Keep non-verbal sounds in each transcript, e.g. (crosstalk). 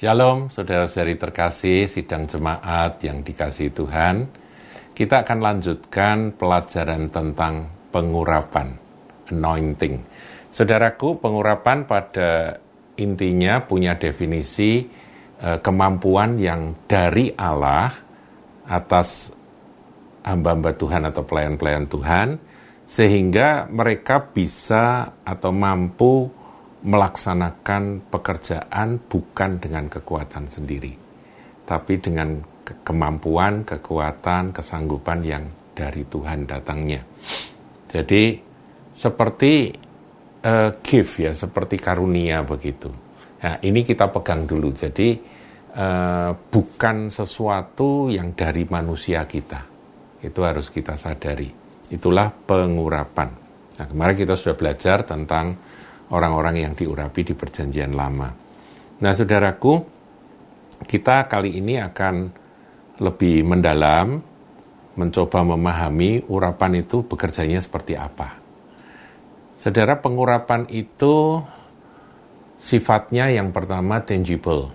Shalom, saudara-saudari terkasih, sidang jemaat yang dikasih Tuhan. Kita akan lanjutkan pelajaran tentang pengurapan, anointing. Saudaraku, pengurapan pada intinya punya definisi eh, kemampuan yang dari Allah atas hamba-hamba Tuhan atau pelayan-pelayan Tuhan, sehingga mereka bisa atau mampu melaksanakan pekerjaan bukan dengan kekuatan sendiri, tapi dengan kemampuan, kekuatan, kesanggupan yang dari Tuhan datangnya. Jadi seperti uh, gift ya, seperti karunia begitu. Nah, ini kita pegang dulu. Jadi uh, bukan sesuatu yang dari manusia kita. Itu harus kita sadari. Itulah pengurapan. Nah, kemarin kita sudah belajar tentang orang-orang yang diurapi di perjanjian lama. Nah, saudaraku, kita kali ini akan lebih mendalam mencoba memahami urapan itu bekerjanya seperti apa. Saudara, pengurapan itu sifatnya yang pertama tangible.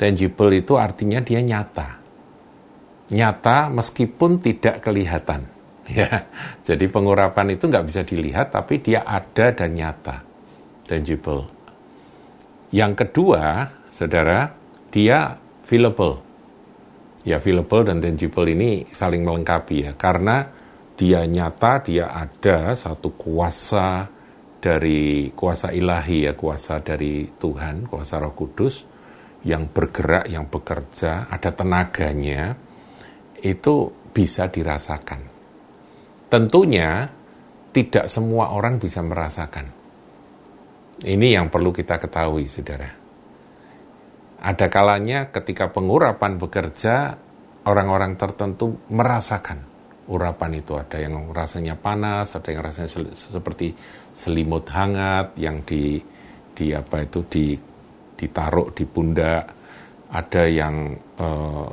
Tangible itu artinya dia nyata. Nyata meskipun tidak kelihatan. (laughs) Ya, jadi pengurapan itu nggak bisa dilihat, tapi dia ada dan nyata tangible. Yang kedua, saudara, dia feelable. Ya, feelable dan tangible ini saling melengkapi ya, karena dia nyata, dia ada satu kuasa dari kuasa ilahi ya, kuasa dari Tuhan, kuasa Roh Kudus yang bergerak, yang bekerja, ada tenaganya, itu bisa dirasakan. Tentunya tidak semua orang bisa merasakan. Ini yang perlu kita ketahui, saudara. Ada kalanya ketika pengurapan bekerja, orang-orang tertentu merasakan urapan itu. Ada yang rasanya panas, ada yang rasanya sel seperti selimut hangat yang di, di apa itu di, ditaruh di pundak. Ada yang e,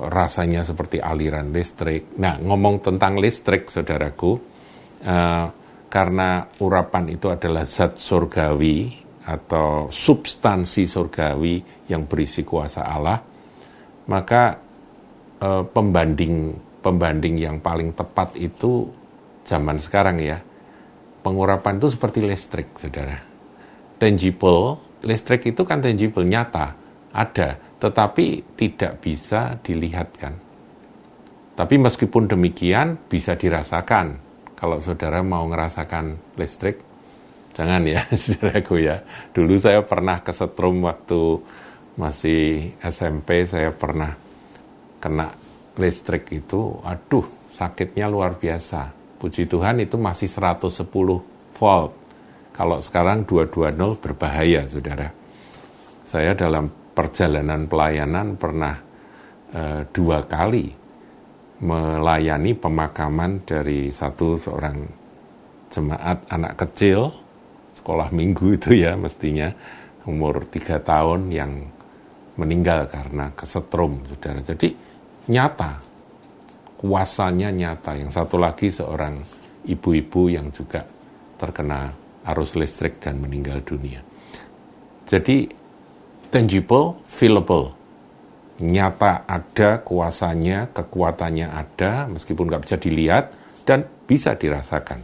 rasanya seperti aliran listrik. Nah, ngomong tentang listrik, saudaraku, e, karena urapan itu adalah zat surgawi, atau substansi surgawi yang berisi kuasa Allah, maka eh, pembanding pembanding yang paling tepat itu zaman sekarang ya. Pengurapan itu seperti listrik, Saudara. Tangible, listrik itu kan tangible, nyata, ada, tetapi tidak bisa dilihatkan. Tapi meskipun demikian bisa dirasakan. Kalau saudara mau ngerasakan listrik, Jangan ya, (laughs) saudaraku ya. Dulu saya pernah kesetrum waktu masih SMP, saya pernah kena listrik itu, aduh sakitnya luar biasa. Puji Tuhan itu masih 110 volt. Kalau sekarang 220 berbahaya, saudara. Saya dalam perjalanan pelayanan pernah e, dua kali melayani pemakaman dari satu seorang jemaat anak kecil sekolah minggu (laughs) itu ya mestinya umur tiga tahun yang meninggal karena kesetrum, saudara. Jadi nyata, kuasanya nyata. Yang satu lagi seorang ibu-ibu yang juga terkena arus listrik dan meninggal dunia. Jadi tangible, feelable, nyata ada kuasanya, kekuatannya ada, meskipun nggak bisa dilihat dan bisa dirasakan.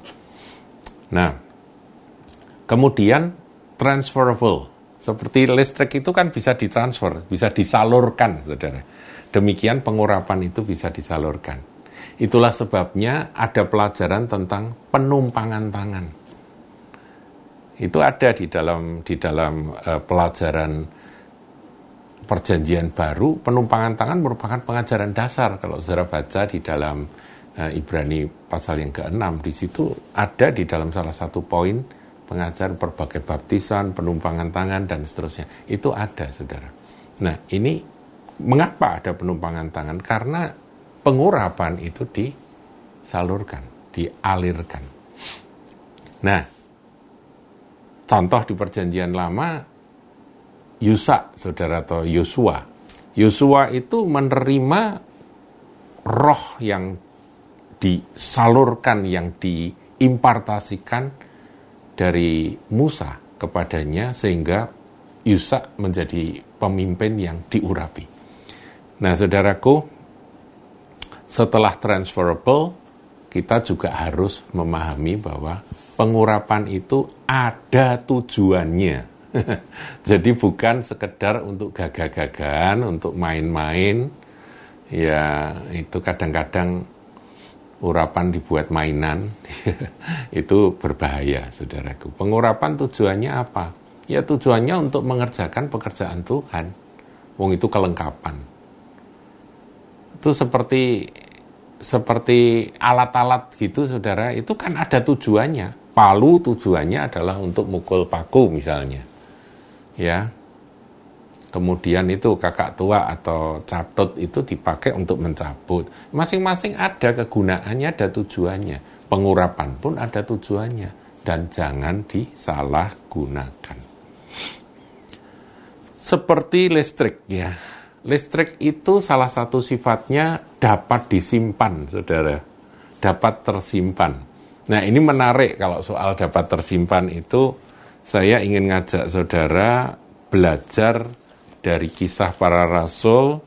Nah, Kemudian transferable. Seperti listrik itu kan bisa ditransfer, bisa disalurkan, saudara. Demikian pengurapan itu bisa disalurkan. Itulah sebabnya ada pelajaran tentang penumpangan tangan. Itu ada di dalam di dalam uh, pelajaran perjanjian baru. Penumpangan tangan merupakan pengajaran dasar kalau saudara baca di dalam uh, Ibrani pasal yang ke-6 di situ ada di dalam salah satu poin pengajar berbagai baptisan, penumpangan tangan, dan seterusnya. Itu ada, saudara. Nah, ini mengapa ada penumpangan tangan? Karena pengurapan itu disalurkan, dialirkan. Nah, contoh di perjanjian lama, Yusa, saudara, atau Yosua. Yosua itu menerima roh yang disalurkan, yang diimpartasikan dari Musa kepadanya sehingga Yusak menjadi pemimpin yang diurapi. Nah, saudaraku, setelah transferable, kita juga harus memahami bahwa pengurapan itu ada tujuannya. (laughs) Jadi bukan sekedar untuk gagah-gagahan, untuk main-main. Ya, itu kadang-kadang urapan dibuat mainan. (laughs) itu berbahaya, saudaraku. Pengurapan tujuannya apa? Ya tujuannya untuk mengerjakan pekerjaan Tuhan. Wong itu kelengkapan. Itu seperti seperti alat-alat gitu saudara, itu kan ada tujuannya. Palu tujuannya adalah untuk mukul paku misalnya. Ya. Kemudian itu kakak tua atau catut itu dipakai untuk mencabut. Masing-masing ada kegunaannya, ada tujuannya. Pengurapan pun ada tujuannya. Dan jangan disalahgunakan. Seperti listrik ya Listrik itu salah satu sifatnya dapat disimpan, saudara. Dapat tersimpan. Nah ini menarik kalau soal dapat tersimpan itu, saya ingin ngajak saudara belajar dari kisah para rasul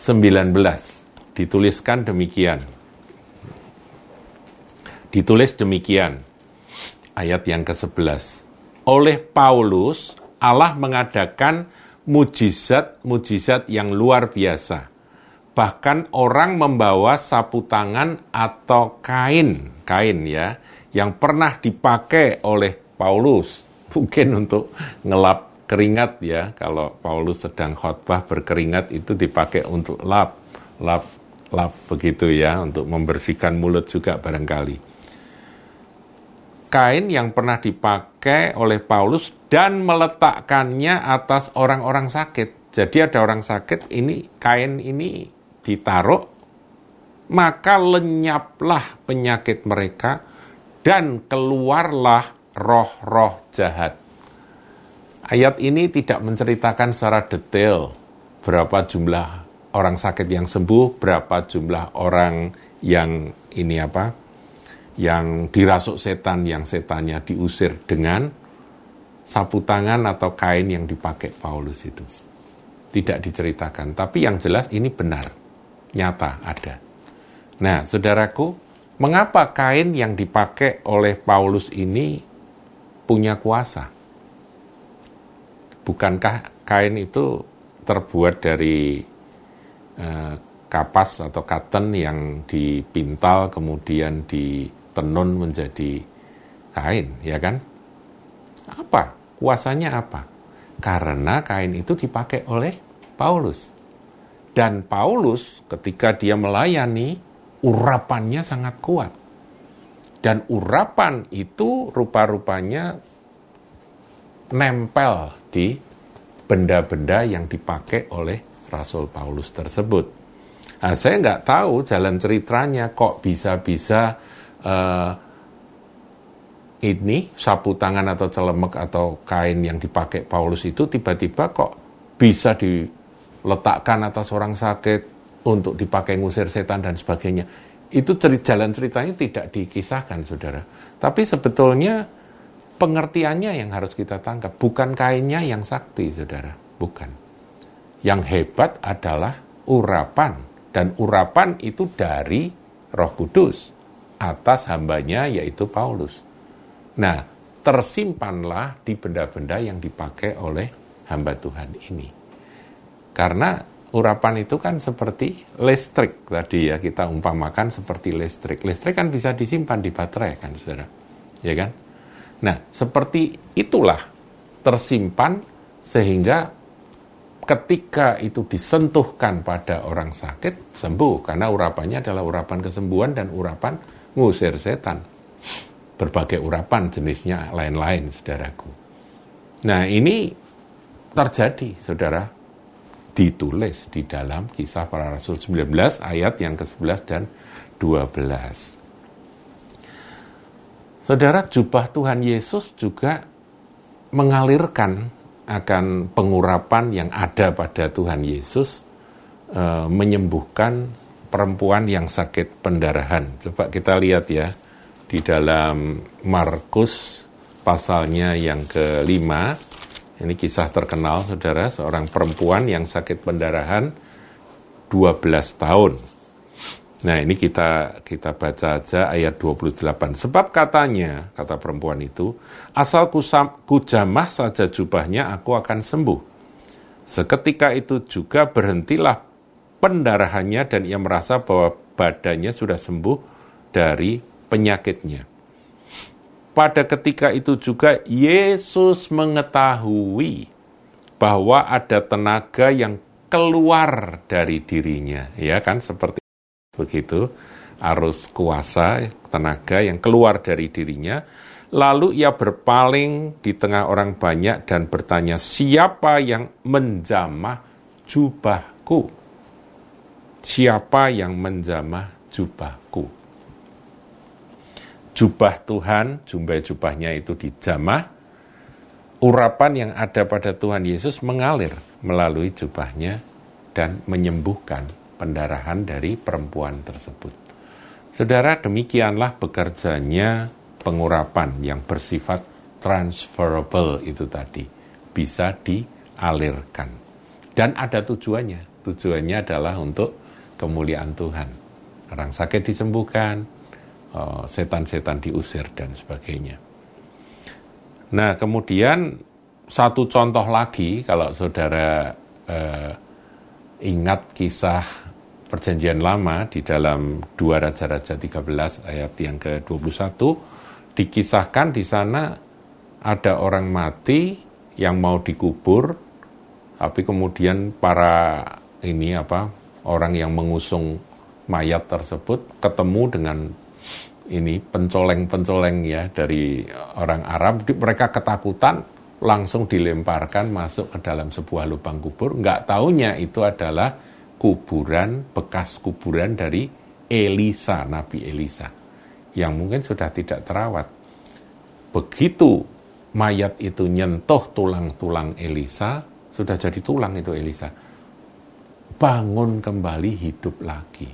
19. Dituliskan demikian. Ditulis demikian. Ayat yang ke-11. Oleh Paulus, Allah mengadakan mujizat-mujizat yang luar biasa. Bahkan orang membawa sapu tangan atau kain, kain ya, yang pernah dipakai oleh Paulus, (laughs) mungkin untuk ngelap keringat ya, kalau Paulus sedang khotbah berkeringat itu dipakai untuk lap, lap, lap begitu ya, untuk membersihkan mulut juga barangkali kain yang pernah dipakai oleh Paulus dan meletakkannya atas orang-orang sakit. Jadi ada orang sakit, ini kain ini ditaruh, maka lenyaplah penyakit mereka dan keluarlah roh-roh jahat. Ayat ini tidak menceritakan secara detail berapa jumlah orang sakit yang sembuh, berapa jumlah orang yang ini apa yang dirasuk setan yang setannya diusir dengan sapu tangan atau kain yang dipakai Paulus itu. Tidak diceritakan, tapi yang jelas ini benar, nyata ada. Nah, saudaraku, mengapa kain yang dipakai oleh Paulus ini punya kuasa? Bukankah kain itu terbuat dari eh, kapas atau cotton yang dipintal kemudian di tenun menjadi kain, ya kan? Apa? Kuasanya apa? Karena kain itu dipakai oleh Paulus. Dan Paulus ketika dia melayani, urapannya sangat kuat. Dan urapan itu rupa-rupanya nempel di benda-benda yang dipakai oleh Rasul Paulus tersebut. Nah, saya nggak tahu jalan ceritanya kok bisa-bisa uh, ini sapu tangan atau celemek atau kain yang dipakai Paulus itu tiba-tiba kok bisa diletakkan atas orang sakit untuk dipakai ngusir setan dan sebagainya. Itu jalan ceritanya tidak dikisahkan, saudara. Tapi sebetulnya pengertiannya yang harus kita tangkap. Bukan kainnya yang sakti, saudara. Bukan. Yang hebat adalah urapan. Dan urapan itu dari roh kudus atas hambanya yaitu Paulus. Nah, tersimpanlah di benda-benda yang dipakai oleh hamba Tuhan ini. Karena urapan itu kan seperti listrik tadi ya kita umpamakan seperti listrik. Listrik kan bisa disimpan di baterai kan saudara, ya kan? Nah seperti itulah tersimpan sehingga ketika itu disentuhkan pada orang sakit sembuh karena urapannya adalah urapan kesembuhan dan urapan ngusir setan. Berbagai urapan jenisnya lain-lain, saudaraku. Nah ini terjadi, saudara, ditulis di dalam kisah para rasul 19 ayat yang ke-11 dan 12. Saudara, jubah Tuhan Yesus juga mengalirkan akan pengurapan yang ada pada Tuhan Yesus e, menyembuhkan perempuan yang sakit pendarahan. Coba kita lihat ya di dalam Markus pasalnya yang kelima Ini kisah terkenal, saudara, seorang perempuan yang sakit pendarahan 12 tahun. Nah ini kita kita baca aja ayat 28. Sebab katanya, kata perempuan itu, asal kujamah saja jubahnya aku akan sembuh. Seketika itu juga berhentilah pendarahannya dan ia merasa bahwa badannya sudah sembuh dari penyakitnya. Pada ketika itu juga Yesus mengetahui bahwa ada tenaga yang keluar dari dirinya, ya kan seperti begitu arus kuasa tenaga yang keluar dari dirinya. Lalu ia berpaling di tengah orang banyak dan bertanya, siapa yang menjamah jubahku? Siapa yang menjamah jubahku? Jubah Tuhan, jubah-jubahnya itu dijamah, urapan yang ada pada Tuhan Yesus mengalir melalui jubahnya dan menyembuhkan pendarahan dari perempuan tersebut. Saudara, demikianlah bekerjanya pengurapan yang bersifat transferable itu tadi. Bisa dialirkan. Dan ada tujuannya. Tujuannya adalah untuk kemuliaan Tuhan. Orang sakit disembuhkan, oh, setan-setan diusir, dan sebagainya. Nah, kemudian satu contoh lagi kalau saudara eh, ingat kisah perjanjian lama di dalam dua Raja-Raja 13 ayat yang ke-21 dikisahkan di sana ada orang mati yang mau dikubur tapi kemudian para ini apa orang yang mengusung mayat tersebut ketemu dengan ini pencoleng-pencoleng ya dari orang Arab mereka ketakutan langsung dilemparkan masuk ke dalam sebuah lubang kubur. Nggak taunya itu adalah kuburan, bekas kuburan dari Elisa, Nabi Elisa. Yang mungkin sudah tidak terawat. Begitu mayat itu nyentuh tulang-tulang Elisa, sudah jadi tulang itu Elisa. Bangun kembali hidup lagi.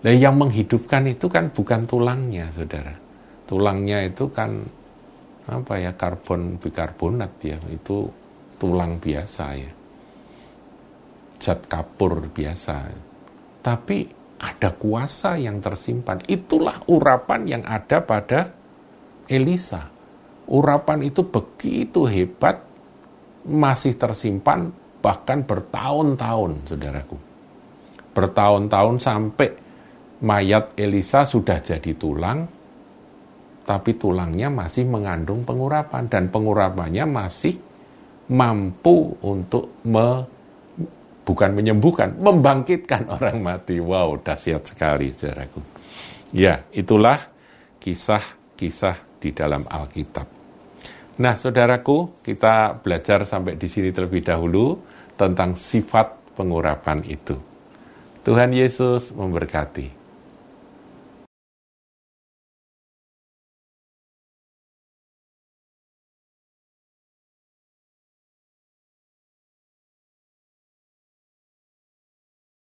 Nah yang menghidupkan itu kan bukan tulangnya, saudara. Tulangnya itu kan apa ya karbon bikarbonat ya itu tulang biasa ya zat kapur biasa. Tapi ada kuasa yang tersimpan. Itulah urapan yang ada pada Elisa. Urapan itu begitu hebat masih tersimpan bahkan bertahun-tahun saudaraku. Bertahun-tahun sampai mayat Elisa sudah jadi tulang tapi tulangnya masih mengandung pengurapan dan pengurapannya masih mampu untuk me, bukan menyembuhkan, membangkitkan (laughs) orang mati. Wow, dahsyat sekali, saudaraku. Ya, itulah kisah-kisah di dalam Alkitab. Nah, saudaraku, kita belajar sampai di sini terlebih dahulu tentang sifat pengurapan itu. Tuhan Yesus memberkati.